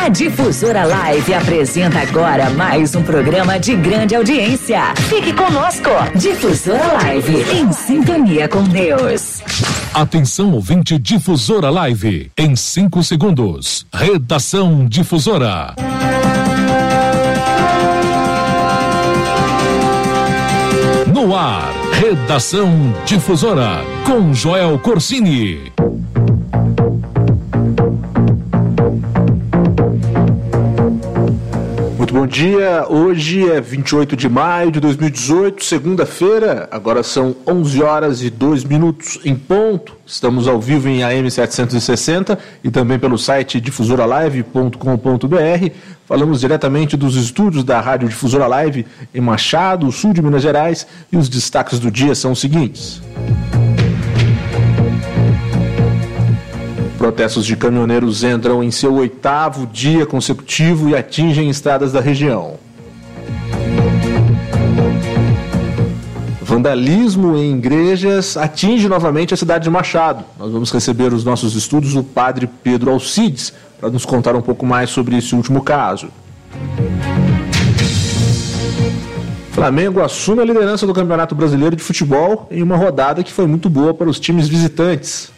A Difusora Live apresenta agora mais um programa de grande audiência. Fique conosco. Difusora Live, em sintonia com Deus. Atenção, ouvinte Difusora Live. Em 5 segundos. Redação Difusora. No ar, Redação Difusora, com Joel Corsini. Muito bom dia. Hoje é 28 de maio de 2018, segunda-feira. Agora são 11 horas e 2 minutos em ponto. Estamos ao vivo em AM 760 e também pelo site difusoralive.com.br. Falamos diretamente dos estúdios da Rádio Difusora Live em Machado, sul de Minas Gerais, e os destaques do dia são os seguintes. Protestos de caminhoneiros entram em seu oitavo dia consecutivo e atingem estradas da região. Vandalismo em igrejas atinge novamente a cidade de Machado. Nós vamos receber os nossos estudos o padre Pedro Alcides para nos contar um pouco mais sobre esse último caso. Flamengo assume a liderança do Campeonato Brasileiro de Futebol em uma rodada que foi muito boa para os times visitantes.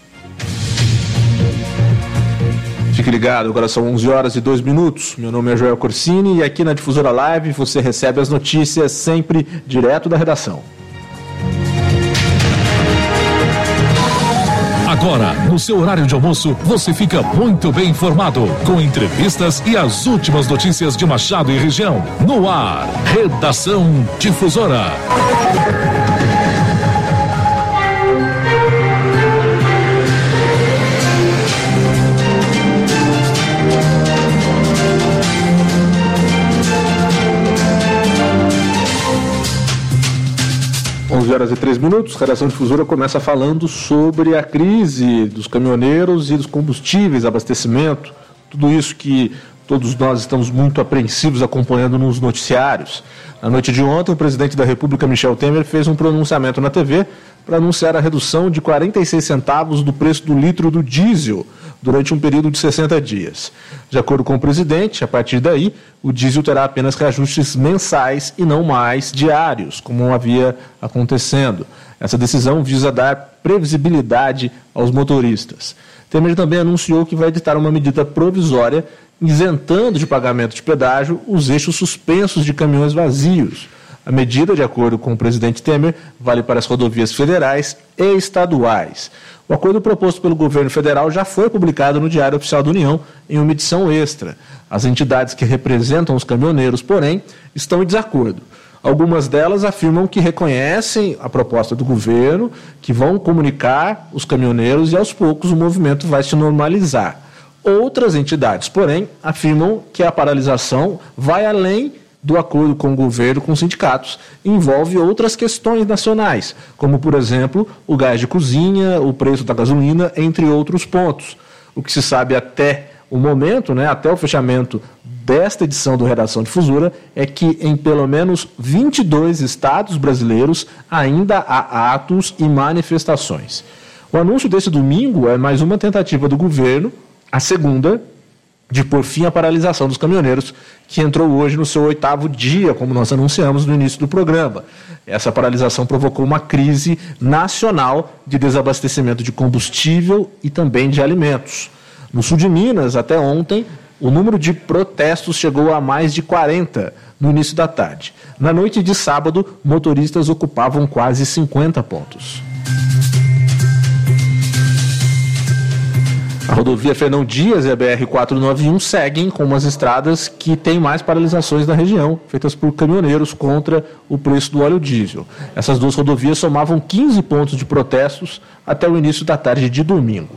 Fique ligado, agora são 11 horas e 2 minutos. Meu nome é Joel Corsini e aqui na Difusora Live você recebe as notícias sempre direto da redação. Agora, no seu horário de almoço, você fica muito bem informado com entrevistas e as últimas notícias de Machado e região. No ar, Redação Difusora. Horas e 3 minutos, Redação Difusora começa falando sobre a crise dos caminhoneiros e dos combustíveis, abastecimento, tudo isso que todos nós estamos muito apreensivos acompanhando nos noticiários. Na noite de ontem, o presidente da República, Michel Temer, fez um pronunciamento na TV para anunciar a redução de 46 centavos do preço do litro do diesel durante um período de 60 dias. De acordo com o presidente, a partir daí, o diesel terá apenas reajustes mensais e não mais diários, como havia acontecendo. Essa decisão visa dar previsibilidade aos motoristas. Temer também anunciou que vai editar uma medida provisória isentando de pagamento de pedágio os eixos suspensos de caminhões vazios. A medida, de acordo com o presidente Temer, vale para as rodovias federais e estaduais. O acordo proposto pelo governo federal já foi publicado no Diário Oficial da União em uma edição extra. As entidades que representam os caminhoneiros, porém, estão em desacordo. Algumas delas afirmam que reconhecem a proposta do governo, que vão comunicar os caminhoneiros e aos poucos o movimento vai se normalizar. Outras entidades, porém, afirmam que a paralisação vai além do acordo com o governo, com os sindicatos, envolve outras questões nacionais, como, por exemplo, o gás de cozinha, o preço da gasolina, entre outros pontos. O que se sabe até o momento, né, até o fechamento desta edição do Redação Difusora, é que em pelo menos 22 estados brasileiros ainda há atos e manifestações. O anúncio desse domingo é mais uma tentativa do governo, a segunda, de por fim a paralisação dos caminhoneiros, que entrou hoje no seu oitavo dia, como nós anunciamos no início do programa. Essa paralisação provocou uma crise nacional de desabastecimento de combustível e também de alimentos. No sul de Minas, até ontem, o número de protestos chegou a mais de 40 no início da tarde. Na noite de sábado, motoristas ocupavam quase 50 pontos. A rodovia Fernão Dias e a BR-491 seguem como as estradas que têm mais paralisações na região, feitas por caminhoneiros contra o preço do óleo diesel. Essas duas rodovias somavam 15 pontos de protestos até o início da tarde de domingo.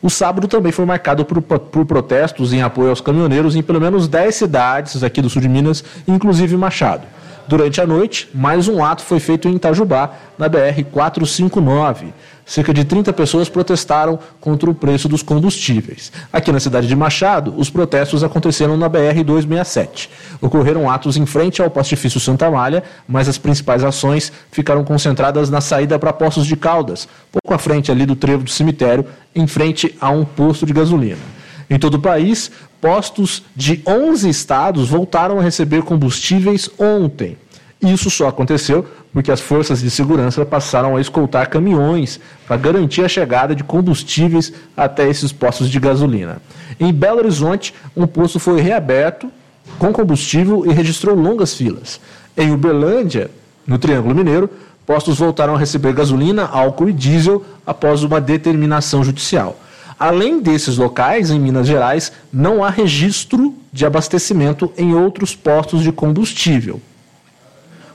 O sábado também foi marcado por, por, protestos em apoio aos caminhoneiros em pelo menos 10 cidades aqui do sul de Minas, inclusive Machado. Durante a noite, mais um ato foi feito em Itajubá, na BR-459 cerca de 30 pessoas protestaram contra o preço dos combustíveis. Aqui na cidade de Machado, os protestos aconteceram na BR-267. Ocorreram atos em frente ao Pastifício Santa Malha, mas as principais ações ficaram concentradas na saída para Poços de Caldas, pouco à frente ali do trevo do cemitério, em frente a um posto de gasolina. Em todo o país, postos de 11 estados voltaram a receber combustíveis ontem. Isso só aconteceu porque as forças de segurança passaram a escoltar caminhões para garantir a chegada de combustíveis até esses postos de gasolina. Em Belo Horizonte, um posto foi reaberto com combustível e registrou longas filas. Em Uberlândia, no Triângulo Mineiro, postos voltaram a receber gasolina, álcool e diesel após uma determinação judicial. Além desses locais, em Minas Gerais, não há registro de abastecimento em outros postos de combustível.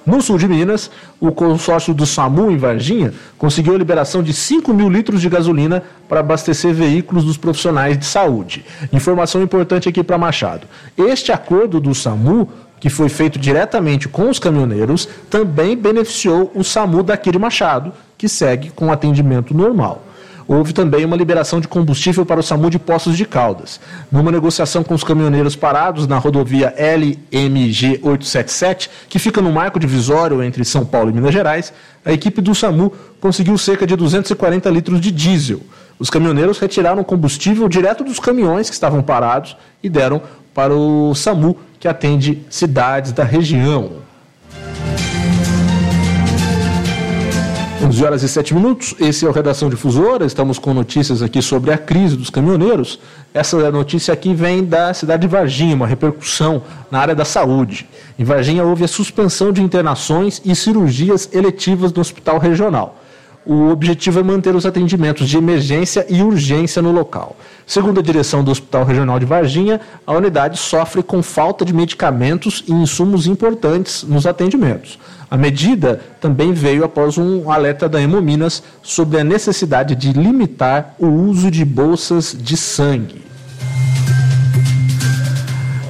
No sul de Minas, o consórcio do SAMU em Varginha conseguiu a liberação de 5 mil litros de gasolina para abastecer veículos dos profissionais de saúde. Informação importante aqui para Machado. Este acordo do SAMU, que foi feito diretamente com os caminhoneiros, também beneficiou o SAMU daqui de Machado, que segue com atendimento normal houve também uma liberação de combustível para o SAMU de Poços de Caldas. Numa negociação com os caminhoneiros parados na rodovia LMG 877, que fica no marco divisório entre São Paulo e Minas Gerais, a equipe do SAMU conseguiu cerca de 240 litros de diesel. Os caminhoneiros retiraram combustível direto dos caminhões que estavam parados e deram para o SAMU, que atende cidades da região. 11 horas e 7 minutos, esse é o Redação Difusora, estamos com notícias aqui sobre a crise dos caminhoneiros. Essa notícia aqui vem da cidade de Varginha, uma repercussão na área da saúde. Em Varginha houve a suspensão de internações e cirurgias eletivas no hospital regional. O objetivo é manter os atendimentos de emergência e urgência no local. Segundo a direção do Hospital Regional de Varginha, a unidade sofre com falta de medicamentos e insumos importantes nos atendimentos. A medida também veio após um alerta da Hemominas sobre a necessidade de limitar o uso de bolsas de sangue.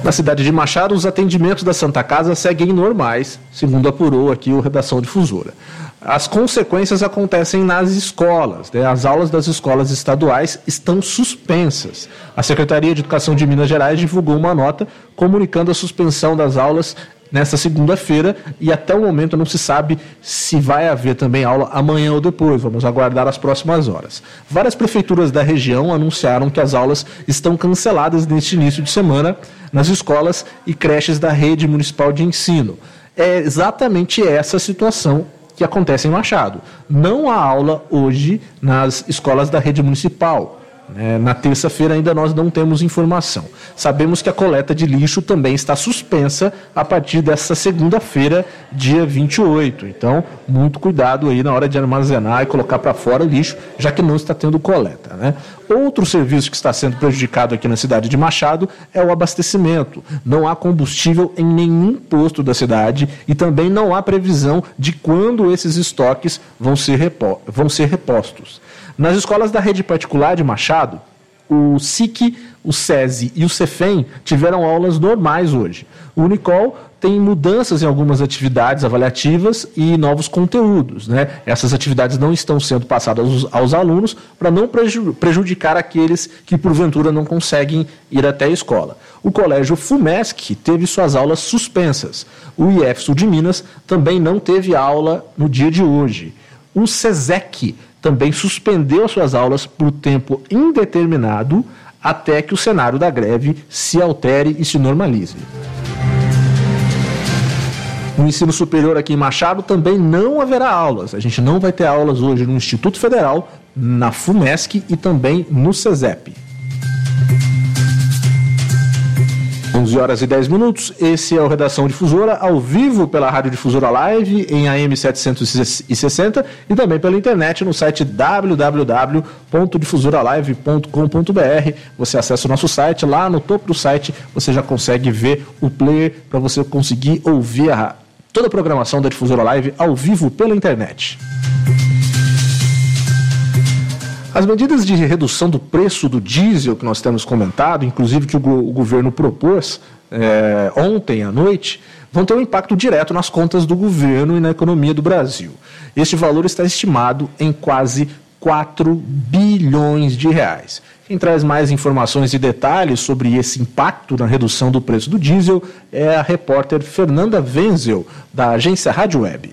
Na cidade de Machado, os atendimentos da Santa Casa seguem normais, segundo apurou aqui o Redação Difusora. As consequências acontecem nas escolas. Né? As aulas das escolas estaduais estão suspensas. A Secretaria de Educação de Minas Gerais divulgou uma nota comunicando a suspensão das aulas nesta segunda-feira e até o momento não se sabe se vai haver também aula amanhã ou depois. Vamos aguardar as próximas horas. Várias prefeituras da região anunciaram que as aulas estão canceladas neste início de semana nas escolas e creches da rede municipal de ensino. É exatamente essa situação que acontece em Machado. Não há aula hoje nas escolas da rede municipal. É, na terça-feira ainda nós não temos informação. Sabemos que a coleta de lixo também está suspensa a partir dessa segunda-feira, dia 28. Então, muito cuidado aí na hora de armazenar e colocar para fora o lixo, já que não está tendo coleta. Né? Outro serviço que está sendo prejudicado aqui na cidade de Machado é o abastecimento. Não há combustível em nenhum posto da cidade e também não há previsão de quando esses estoques vão ser, vão ser repostos. Nas escolas da rede particular de Machado, o SIC, o SESI e o CEFEM tiveram aulas normais hoje. O Unicol tem mudanças em algumas atividades avaliativas e novos conteúdos. Né? Essas atividades não estão sendo passadas aos, aos alunos para não prejudicar aqueles que, porventura, não conseguem ir até a escola. O colégio FUMESC teve suas aulas suspensas. O IF Sul de Minas também não teve aula no dia de hoje. O SESEC também suspendeu suas aulas por tempo indeterminado até que o cenário da greve se altere e se normalize. No ensino superior aqui em Machado também não haverá aulas. A gente não vai ter aulas hoje no Instituto Federal, na FUMESC e também no CESEP. 11 horas e 10 minutos. Esse é o Redação Difusora, ao vivo pela Rádio Difusora Live em AM 760 e também pela internet no site www.difusoralive.com.br. Você acessa o nosso site, lá no topo do site você já consegue ver o player para você conseguir ouvir a, toda a programação da Difusora Live ao vivo pela internet. As medidas de redução do preço do diesel que nós temos comentado, inclusive que o, o governo propôs é, ontem à noite, vão ter um impacto direto nas contas do governo e na economia do Brasil. Este valor está estimado em quase 4 bilhões de reais. Quem traz mais informações e detalhes sobre esse impacto na redução do preço do diesel é a repórter Fernanda Wenzel, da agência Rádio Web.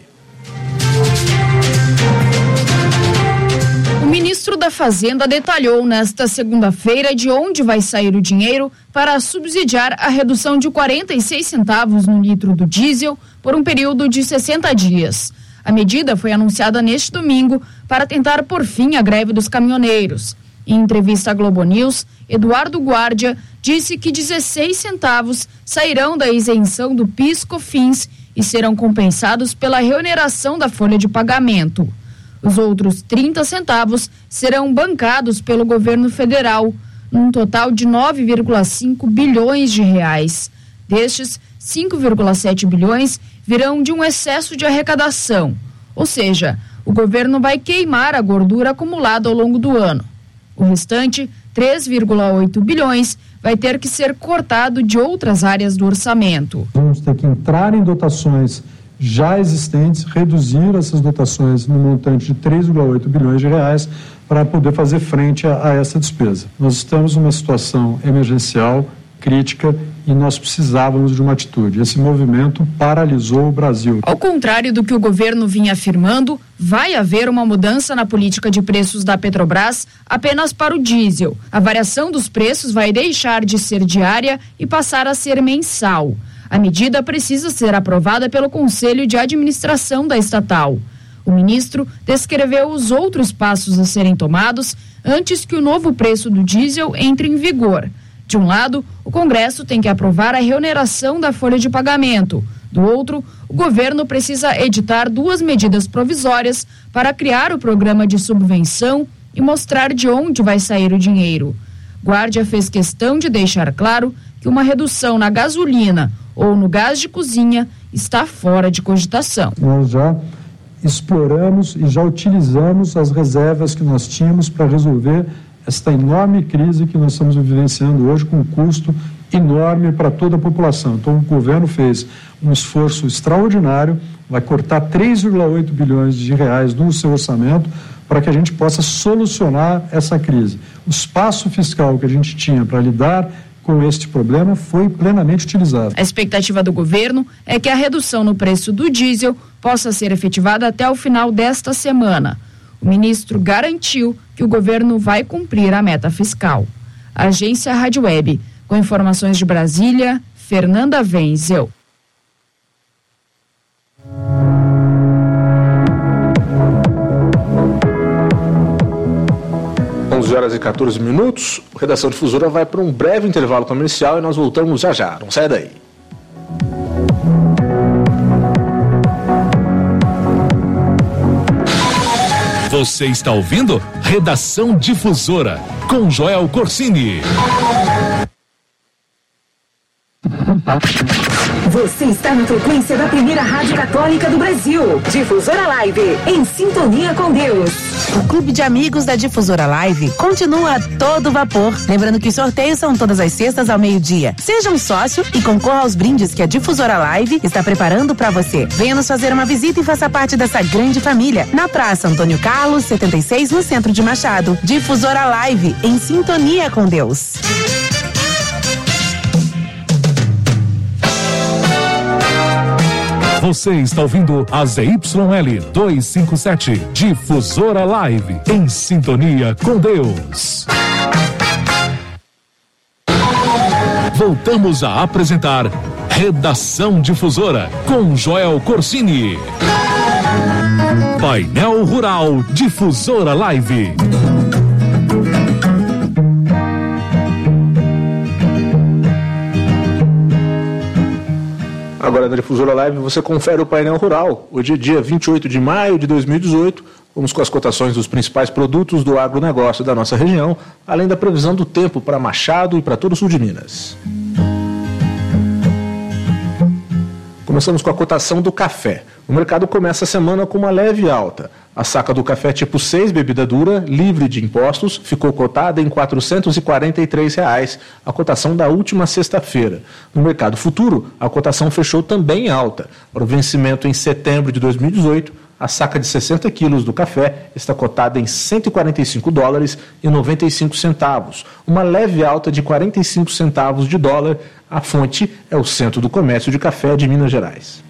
Da Fazenda detalhou nesta segunda-feira de onde vai sair o dinheiro para subsidiar a redução de 46 centavos no litro do diesel por um período de 60 dias. A medida foi anunciada neste domingo para tentar por fim a greve dos caminhoneiros. Em entrevista à Globo News, Eduardo Guardia disse que 16 centavos sairão da isenção do PIS/COFINS e serão compensados pela reoneração da folha de pagamento. Os outros 30 centavos serão bancados pelo governo federal, num total de 9,5 bilhões de reais. Destes, 5,7 bilhões virão de um excesso de arrecadação, ou seja, o governo vai queimar a gordura acumulada ao longo do ano. O restante, 3,8 bilhões, vai ter que ser cortado de outras áreas do orçamento. Vamos ter que entrar em dotações já existentes, reduzir essas dotações no montante de 3,8 bilhões de reais para poder fazer frente a, a essa despesa. Nós estamos numa situação emergencial, crítica, e nós precisávamos de uma atitude. Esse movimento paralisou o Brasil. Ao contrário do que o governo vinha afirmando, vai haver uma mudança na política de preços da Petrobras apenas para o diesel. A variação dos preços vai deixar de ser diária e passar a ser mensal. A medida precisa ser aprovada pelo Conselho de Administração da estatal. O ministro descreveu os outros passos a serem tomados antes que o novo preço do diesel entre em vigor. De um lado, o Congresso tem que aprovar a reoneração da folha de pagamento. Do outro, o governo precisa editar duas medidas provisórias para criar o programa de subvenção e mostrar de onde vai sair o dinheiro. Guardia fez questão de deixar claro que uma redução na gasolina ou no gás de cozinha está fora de cogitação. Nós já exploramos e já utilizamos as reservas que nós tínhamos para resolver esta enorme crise que nós estamos vivenciando hoje com um custo enorme para toda a população. Então o governo fez um esforço extraordinário, vai cortar 3,8 bilhões de reais no seu orçamento para que a gente possa solucionar essa crise. O espaço fiscal que a gente tinha para lidar com este problema foi plenamente utilizado. A expectativa do governo é que a redução no preço do diesel possa ser efetivada até o final desta semana. O ministro garantiu que o governo vai cumprir a meta fiscal. Agência Rádio Web, com informações de Brasília, Fernanda Wenzel. 11 horas e 14 minutos. Redação Difusora vai para um breve intervalo comercial e nós voltamos já já. Não sai daí. Você está ouvindo? Redação Difusora com Joel Corsini. Você está na frequência da primeira rádio católica do Brasil. Difusora Live, em sintonia com Deus. O Clube de Amigos da Difusora Live continua a todo vapor. Lembrando que os sorteios são todas as sextas ao meio-dia. Seja um sócio e concorra aos brindes que a Difusora Live está preparando para você. Venha nos fazer uma visita e faça parte dessa grande família. Na Praça Antônio Carlos, 76, no centro de Machado. Difusora Live, em sintonia com Deus. Você está ouvindo a ZYL 257, Difusora Live, em sintonia com Deus. Voltamos a apresentar Redação Difusora com Joel Corsini. Painel Rural Difusora Live. Agora na Difusora Live você confere o painel rural. Hoje é dia 28 de maio de 2018. Vamos com as cotações dos principais produtos do agronegócio da nossa região, além da previsão do tempo para Machado e para todo o sul de Minas. Começamos com a cotação do café. O mercado começa a semana com uma leve alta. A saca do café tipo 6, bebida dura, livre de impostos, ficou cotada em 443 reais, a cotação da última sexta-feira. No mercado futuro, a cotação fechou também alta. Para o vencimento em setembro de 2018, a saca de 60 quilos do café está cotada em 145 dólares e 95 centavos, uma leve alta de 45 centavos de dólar a fonte é o Centro do Comércio de Café de Minas Gerais.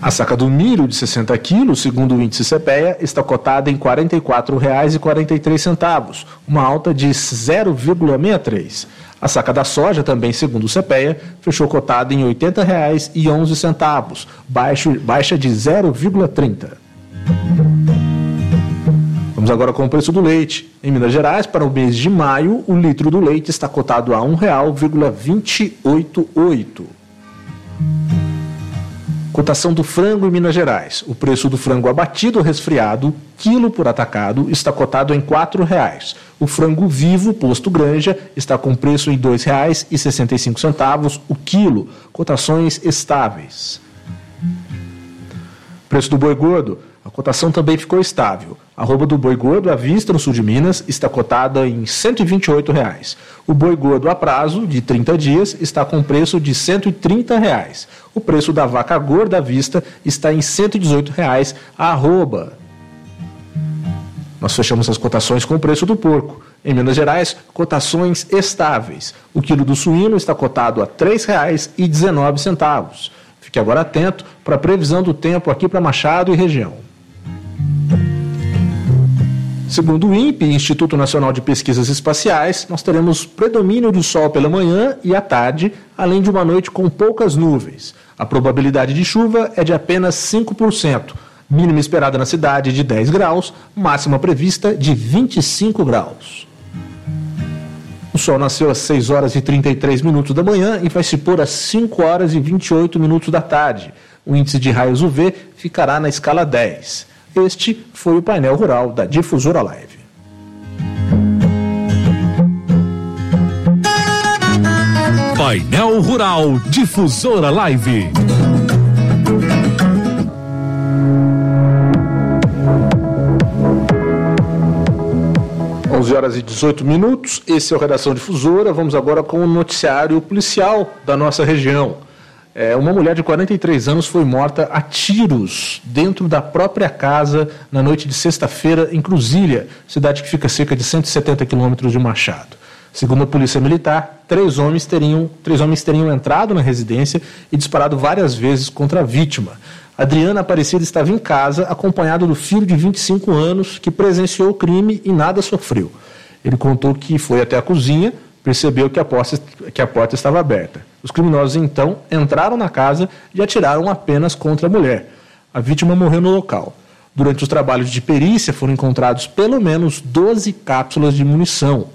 A saca do milho de 60 quilos, segundo o índice CPEA, está cotada em R$ 44,43, uma alta de 0,63. A saca da soja, também segundo o CPEA, fechou cotada em R$ 80,11, baixa de 0,30. Vamos agora com o preço do leite. Em Minas Gerais, para o mês de maio, o litro do leite está cotado a R$ 1,288. Cotação do frango em Minas Gerais. O preço do frango abatido ou resfriado, quilo por atacado, está cotado em R$ 4,00. O frango vivo, posto granja, está com preço em R$ 2,65 o quilo. Cotações estáveis. Preço do boi gordo. A cotação também ficou estável. A roupa do boi gordo à vista no sul de Minas está cotada em 128 reais. O boi gordo a prazo, de 30 dias, está com preço de 130 reais. O preço da vaca gorda à vista está em 118 reais a arroba. Nós fechamos as cotações com o preço do porco. Em Minas Gerais, cotações estáveis. O quilo do suíno está cotado a R$ 3,19. Fique agora atento para a previsão do tempo aqui para Machado e região. Segundo o INPE, Instituto Nacional de Pesquisas Espaciais, nós teremos predomínio do sol pela manhã e à tarde, além de uma noite com poucas nuvens. A probabilidade de chuva é de apenas 5%, mínima esperada na cidade de 10 graus, máxima prevista de 25 graus. O sol nasceu às 6 horas e 33 minutos da manhã e vai se pôr às 5 horas e 28 minutos da tarde. O índice de raios UV ficará na escala 10. Este foi o painel rural da Difusora Live. Painel Rural Difusora Live. Onze horas e 18 minutos. Esse é o Redação Difusora. Vamos agora com o noticiário policial da nossa região. É, uma mulher de 43 anos foi morta a tiros dentro da própria casa na noite de sexta-feira em Cruzília, cidade que fica a cerca de 170 quilômetros de Machado. Segundo a polícia militar, três homens, teriam, três homens teriam entrado na residência e disparado várias vezes contra a vítima. Adriana Aparecida estava em casa, acompanhado do filho de 25 anos, que presenciou o crime e nada sofreu. Ele contou que foi até a cozinha, percebeu que a, porta, que a porta estava aberta. Os criminosos então entraram na casa e atiraram apenas contra a mulher. A vítima morreu no local. Durante os trabalhos de perícia foram encontrados pelo menos 12 cápsulas de munição.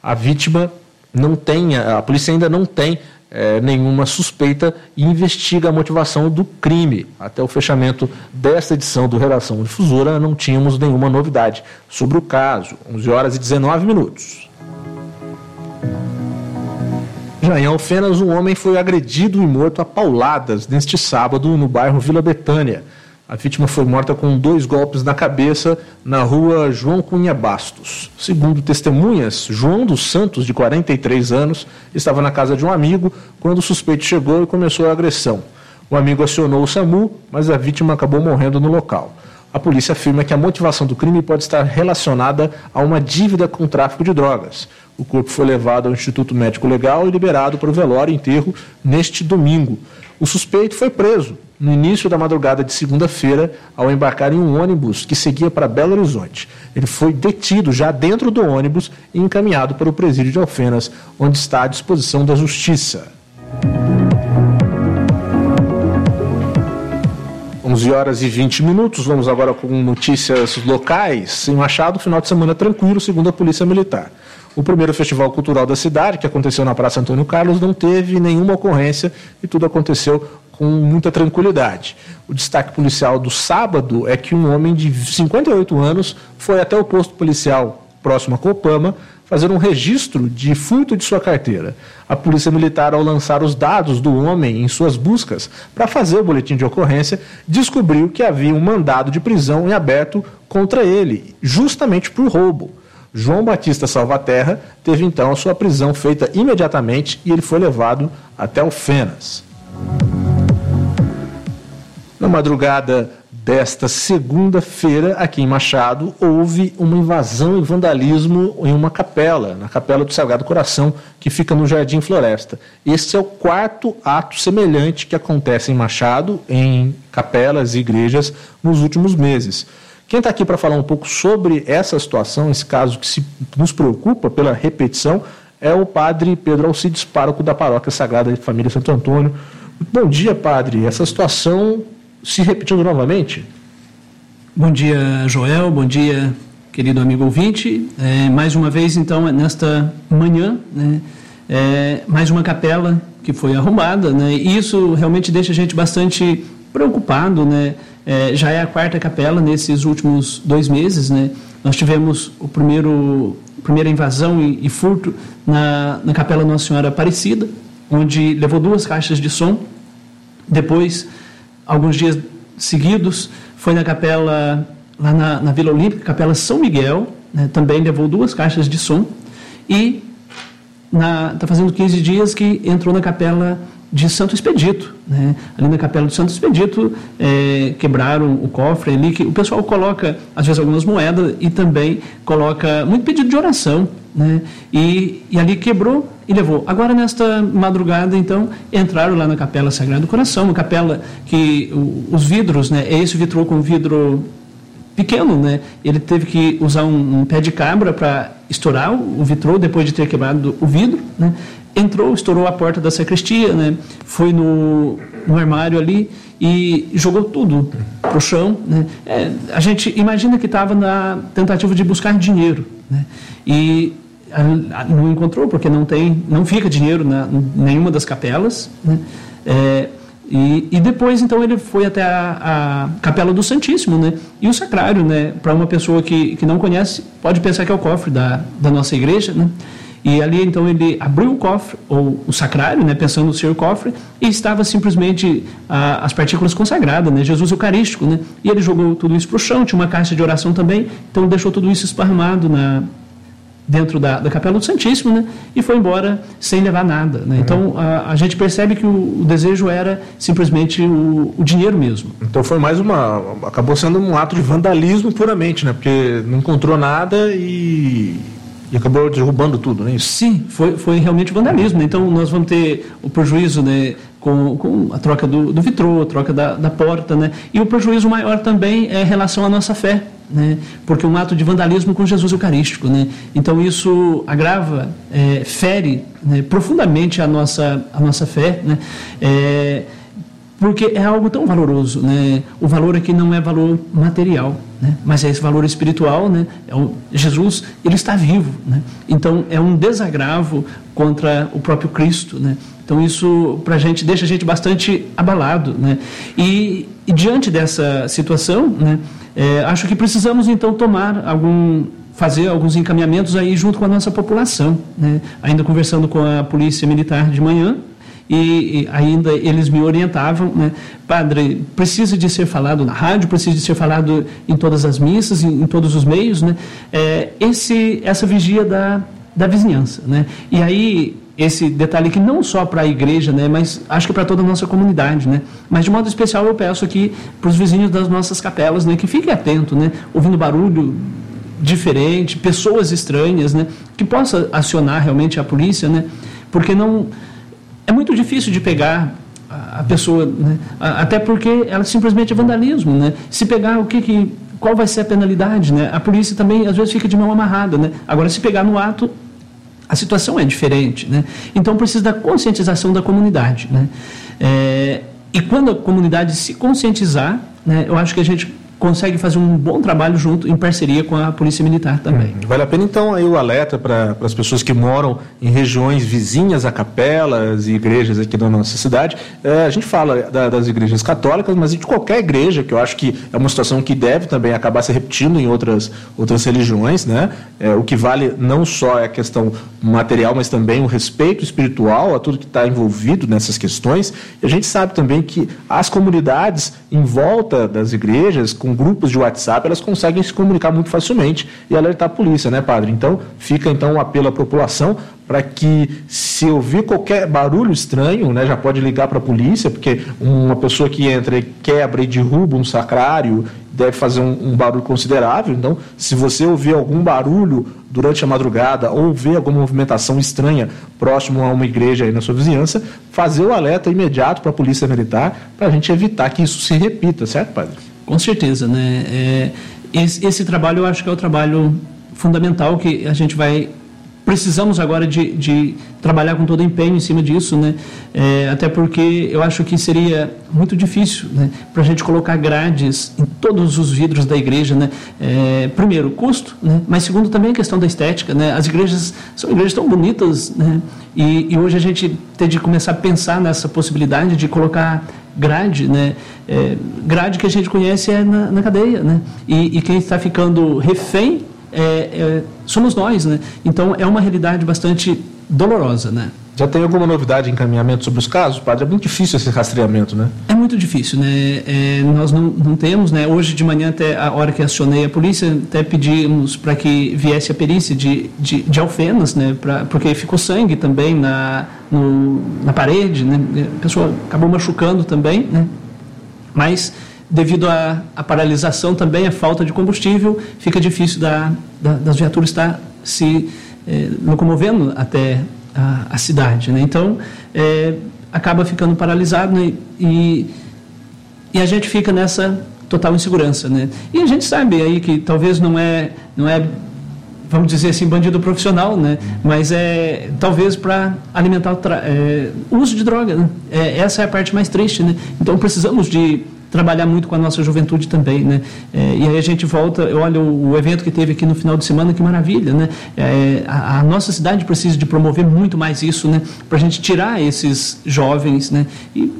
A vítima não tem, a polícia ainda não tem é, nenhuma suspeita e investiga a motivação do crime. Até o fechamento desta edição do Redação Difusora, não tínhamos nenhuma novidade sobre o caso. 11 horas e 19 minutos. Já em Alfenas, um homem foi agredido e morto a pauladas neste sábado no bairro Vila Betânia. A vítima foi morta com dois golpes na cabeça na rua João Cunha Bastos. Segundo testemunhas, João dos Santos, de 43 anos, estava na casa de um amigo quando o suspeito chegou e começou a agressão. O amigo acionou o SAMU, mas a vítima acabou morrendo no local. A polícia afirma que a motivação do crime pode estar relacionada a uma dívida com tráfico de drogas. O corpo foi levado ao Instituto Médico Legal e liberado para o velório e enterro neste domingo. O suspeito foi preso no início da madrugada de segunda-feira ao embarcar em um ônibus que seguia para Belo Horizonte. Ele foi detido já dentro do ônibus e encaminhado para o presídio de Alfenas, onde está à disposição da Justiça. 11 horas e 20 minutos. Vamos agora com notícias locais. Em Machado, final de semana tranquilo, segundo a Polícia Militar. O primeiro festival cultural da cidade, que aconteceu na Praça Antônio Carlos, não teve nenhuma ocorrência e tudo aconteceu com muita tranquilidade. O destaque policial do sábado é que um homem de 58 anos foi até o posto policial próximo a Copama fazer um registro de furto de sua carteira. A Polícia Militar, ao lançar os dados do homem em suas buscas para fazer o boletim de ocorrência, descobriu que havia um mandado de prisão em aberto contra ele, justamente por roubo. João Batista Salvaterra teve então a sua prisão feita imediatamente e ele foi levado até o Fenas. Na madrugada desta segunda-feira, aqui em Machado, houve uma invasão e vandalismo em uma capela, na Capela do Sagrado Coração, que fica no Jardim Floresta. Este é o quarto ato semelhante que acontece em Machado, em capelas e igrejas, nos últimos meses. Quem está aqui para falar um pouco sobre essa situação, esse caso que se, nos preocupa pela repetição, é o padre Pedro Alcides, pároco da Paróquia Sagrada de Família Santo Antônio. Bom dia, padre. Essa situação se repetindo novamente? Bom dia, Joel. Bom dia, querido amigo ouvinte. É, mais uma vez, então, nesta manhã, né, é, mais uma capela que foi arrumada, né, e isso realmente deixa a gente bastante preocupado, né? É, já é a quarta capela nesses últimos dois meses, né? Nós tivemos o primeiro primeira invasão e, e furto na, na Capela Nossa Senhora Aparecida, onde levou duas caixas de som. Depois, alguns dias seguidos, foi na capela, lá na, na Vila Olímpica, Capela São Miguel, né, também levou duas caixas de som. E está fazendo 15 dias que entrou na capela de Santo Expedito. Né? Ali na capela de Santo Expedito, é, quebraram o cofre ali, que o pessoal coloca, às vezes, algumas moedas e também coloca muito pedido de oração. Né? E, e ali quebrou e levou. Agora, nesta madrugada, então, entraram lá na Capela Sagrado Coração, uma capela que o, os vidros, né, é esse vitrô com vidro pequeno, né? Ele teve que usar um, um pé de cabra para estourar o, o vitrô depois de ter quebrado o vidro, né? entrou, estourou a porta da sacristia, né? Foi no, no armário ali e jogou tudo pro chão, né? É, a gente imagina que estava na tentativa de buscar dinheiro, né? E a, a, não encontrou porque não tem, não fica dinheiro na nenhuma das capelas, né? É, e, e, depois, então, ele foi até a, a, Capela do Santíssimo, né? E o sacrário, né? Para uma pessoa que, que não conhece, pode pensar que é o cofre da, da nossa igreja, né? E ali então ele abriu o cofre, ou o sacrário, né, pensando ser o cofre, e estava simplesmente ah, as partículas consagradas, né, Jesus Eucarístico. Né, e ele jogou tudo isso para o chão, tinha uma caixa de oração também, então deixou tudo isso esparramado na, dentro da, da Capela do Santíssimo, né? E foi embora sem levar nada, né? Então a, a, gente percebe que o, o desejo era simplesmente o, o, dinheiro mesmo. Então foi mais uma, acabou sendo um ato de vandalismo puramente, né? Porque não encontrou nada e e acabou derrubando tudo, né? Sim, foi, foi realmente vandalismo. Então nós vamos ter o prejuízo né, com, com a troca do, do vitrô, a troca da, da porta, né? E o prejuízo maior também é em relação à nossa fé, né? Porque um ato de vandalismo com Jesus Eucarístico, né? Então isso agrava, é, fere né, profundamente a nossa, a nossa fé, né? É, porque é algo tão valoroso, né? O valor aqui não é valor material, né? Mas é esse valor espiritual, né? É o, Jesus, ele está vivo, né? Então é um desagravo contra o próprio Cristo, né? Então isso para a gente deixa a gente bastante abalado, né? E, e diante dessa situação, né? É, acho que precisamos então tomar algum fazer alguns encaminhamentos aí junto com a nossa população, né? Ainda conversando com a polícia militar de manhã, e, ainda eles me orientavam, né? Padre, precisa de ser falado na rádio, precisa de ser falado em todas as missas, em, em todos os meios, né? É, esse, essa vigia da, da vizinhança, né? E aí esse detalhe que não só para a igreja, né, mas acho que para toda a nossa comunidade, né? Mas de modo especial eu peço aqui para os vizinhos das nossas capelas, né, que fiquem atentos, né, ouvindo barulho diferente, pessoas estranhas, né, que possa acionar realmente a polícia, né? Porque não é muito difícil de pegar a pessoa, né? até porque ela simplesmente é vandalismo, né? Se pegar o que, que qual vai ser a penalidade, né? A polícia também às vezes fica de mão amarrada, né? Agora se pegar no ato a situação é diferente, né? Então precisa da conscientização da comunidade, né? É, e quando a comunidade se conscientizar, né, eu acho que a gente consegue fazer um bom trabalho junto, em parceria com a Polícia Militar também. Hum, vale a pena então aí o alerta para as pessoas que moram em regiões vizinhas a capelas e igrejas aqui da nossa cidade. É, a gente fala da, das igrejas católicas, mas de qualquer igreja, que eu acho que é uma situação que deve também acabar se repetindo em outras, outras religiões, né? É, o que vale não só é a questão material, mas também o respeito espiritual a tudo que está envolvido nessas questões. E a gente sabe também que as comunidades em volta das igrejas, com com grupos de WhatsApp, elas conseguem se comunicar muito facilmente e alertar a polícia, né, padre? Então, fica então um apelo à população para que se ouvir qualquer barulho estranho, né, já pode ligar para a polícia, porque uma pessoa que entra e quebra e derruba um sacrário deve fazer um, um, barulho considerável. Então, se você ouvir algum barulho durante a madrugada ou ver alguma movimentação estranha próximo a uma igreja aí na sua vizinhança, fazer o alerta imediato para a polícia militar para a gente evitar que isso se repita, certo, padre? Com certeza, né? É, esse, esse trabalho eu acho que é o trabalho fundamental que a gente vai precisamos agora de, de trabalhar com todo empenho em cima disso, né? É, até porque eu acho que seria muito difícil, né, para a gente colocar grades em todos os vidros da igreja, né? É, primeiro, custo, né? Mas segundo também a questão da estética, né? As igrejas são igrejas tão bonitas, né? E, e hoje a gente tem de começar a pensar nessa possibilidade de colocar grade, né? É, grade que a gente conhece é na, na cadeia, né? E, e quem está ficando refém é, é, somos nós, né? Então é uma realidade bastante dolorosa, né? Já tem alguma novidade em encaminhamento sobre os casos, padre? É muito difícil esse rastreamento, né? É muito difícil, né? É, nós não, não temos, né? Hoje de manhã, até a hora que acionei a polícia, até pedimos para que viesse a perícia de, de, de alfenas, né? Pra, porque ficou sangue também na, no, na parede, né? A pessoa acabou machucando também, né? Mas devido à, à, paralisação também, a falta de combustível, fica difícil da, da, das viaturas estar se eh, locomovendo até a, a cidade. Né? Então, eh, acaba ficando paralisado né? e, e a gente fica nessa total insegurança. Né? E a gente sabe aí que talvez não é, não é vamos dizer assim, bandido profissional, né? Mas é talvez para alimentar o é, uso de droga, né? É, essa é a parte mais triste, né? Então precisamos de trabalhar muito com a nossa juventude também, né? É, e aí a gente volta, olha o, o, evento que teve aqui no final de semana, que maravilha, né? É, a, a, nossa cidade precisa de promover muito mais isso, né? Para a gente tirar esses jovens, né? E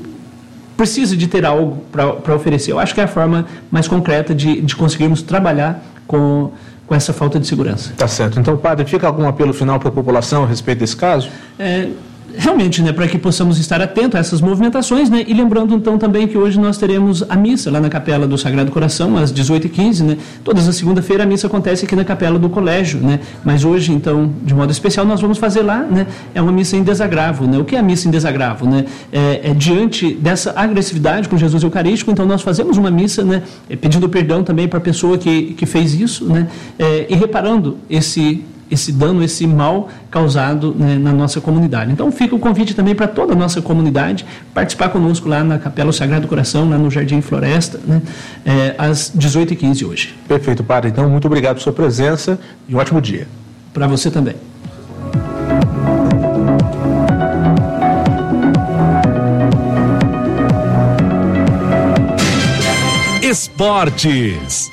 precisa de ter algo para oferecer. Eu acho que é a forma mais concreta de, de conseguirmos trabalhar com com essa falta de segurança. Tá certo. Então, padre, fica algum apelo final para a população a respeito desse caso? É, realmente, né, para que possamos estar atentos a essas movimentações, né, e lembrando então também que hoje nós teremos a missa lá na Capela do Sagrado Coração, às 18h15, né, todas as segunda-feira a missa acontece aqui na Capela do Colégio, né, mas hoje, então, de modo especial, nós vamos fazer lá, né, é uma missa em desagravo, né, o que é a missa em desagravo, né, é, é diante dessa agressividade com Jesus Eucarístico, então nós fazemos uma missa, né, pedindo perdão também para a pessoa que, que fez isso, né, é, e reparando esse esse dano, esse mal causado né, na nossa comunidade. Então fica o convite também para toda a nossa comunidade participar conosco lá na Capela Sagrado Coração, lá no Jardim Floresta, né, é, às 18h15 hoje. Perfeito, padre. Então, muito obrigado pela sua presença e um ótimo dia. Para você também. Esportes.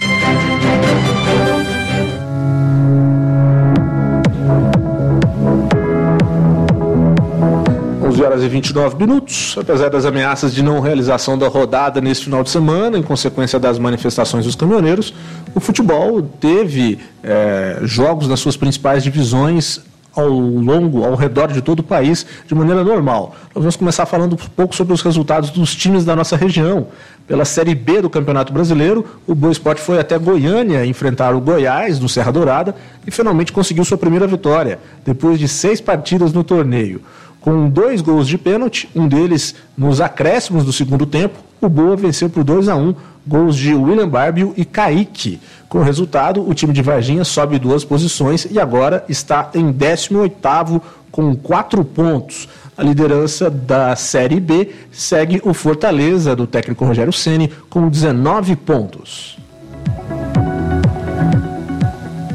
Horas e 29 minutos. Apesar das ameaças de não realização da rodada nesse final de semana, em consequência das manifestações dos caminhoneiros, o futebol teve é, jogos nas suas principais divisões ao longo, ao redor de todo o país, de maneira normal. Nós vamos começar falando um pouco sobre os resultados dos times da nossa região. Pela Série B do Campeonato Brasileiro, o Boa Esporte foi até Goiânia enfrentar o Goiás, no Serra Dourada, e finalmente conseguiu sua primeira vitória, depois de seis partidas no torneio com dois gols de pênalti, um deles nos acréscimos do segundo tempo. O Boa venceu por 2 a 1 um, gols de William Barbio e Kaique. Com o resultado, o time de Varginha sobe duas posições e agora está em 18º com quatro pontos. A liderança da Série B segue o Fortaleza, do técnico Rogério Ceni com 19 pontos.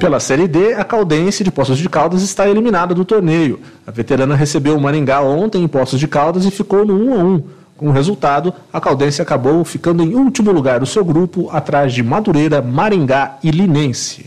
Pela Série D, a Caldense de Poços de Caldas está eliminada do torneio. A veterana recebeu o Maringá ontem em Poços de Caldas e ficou no 1 a 1. Com o resultado, a Caldense acabou ficando em último lugar do seu grupo, atrás de Madureira, Maringá e Linense.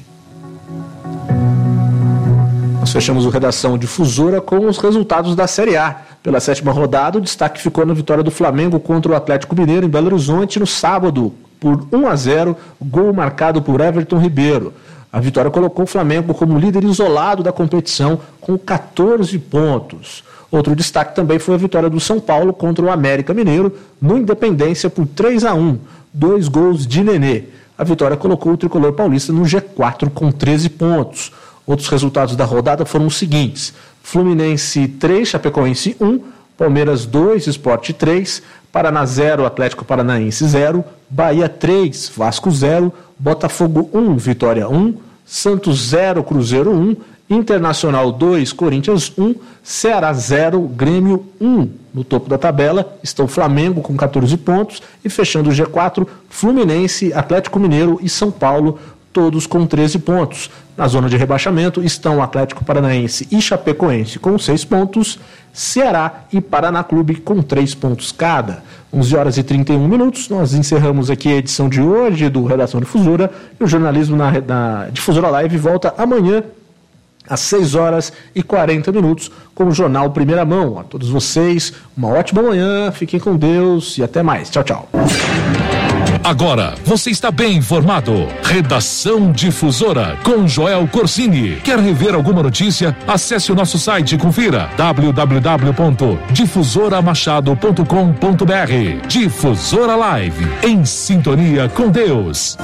Nós fechamos o Redação Difusora com os resultados da Série A. Pela sétima rodada, o destaque ficou na vitória do Flamengo contra o Atlético Mineiro em Belo Horizonte no sábado, por 1 a 0, gol marcado por Everton Ribeiro. A vitória colocou o Flamengo como líder isolado da competição com 14 pontos. Outro destaque também foi a vitória do São Paulo contra o América Mineiro no Independência por 3 a 1, dois gols de Nenê. A vitória colocou o tricolor paulista no G4 com 13 pontos. Outros resultados da rodada foram os seguintes: Fluminense 3, Chapecoense 1, Palmeiras 2, Esporte 3, Paraná 0, Atlético Paranaense 0, Bahia 3, Vasco 0, Botafogo 1, Vitória 1, Santos 0, Cruzeiro 1, Internacional 2, Corinthians 1, Ceará 0, Grêmio 1. No topo da tabela estão Flamengo com 14 pontos e fechando o G4, Fluminense, Atlético Mineiro e São Paulo, todos com 13 pontos. Na zona de rebaixamento estão Atlético Paranaense e Chapecoense com 6 pontos, Ceará e Paraná Clube com 3 pontos cada. 11 horas e 31 minutos, nós encerramos aqui a edição de hoje do Redação Difusora e o jornalismo na, na Difusora Live volta amanhã às 6 horas e 40 minutos com o Jornal Primeira Mão. A todos vocês, uma ótima manhã, fiquem com Deus e até mais. Tchau, tchau. Agora você está bem informado. Redação Difusora com Joel Corsini. Quer rever alguma notícia? Acesse o nosso site e confira www.difusoramachado.com.br. Difusora Live, em sintonia com Deus.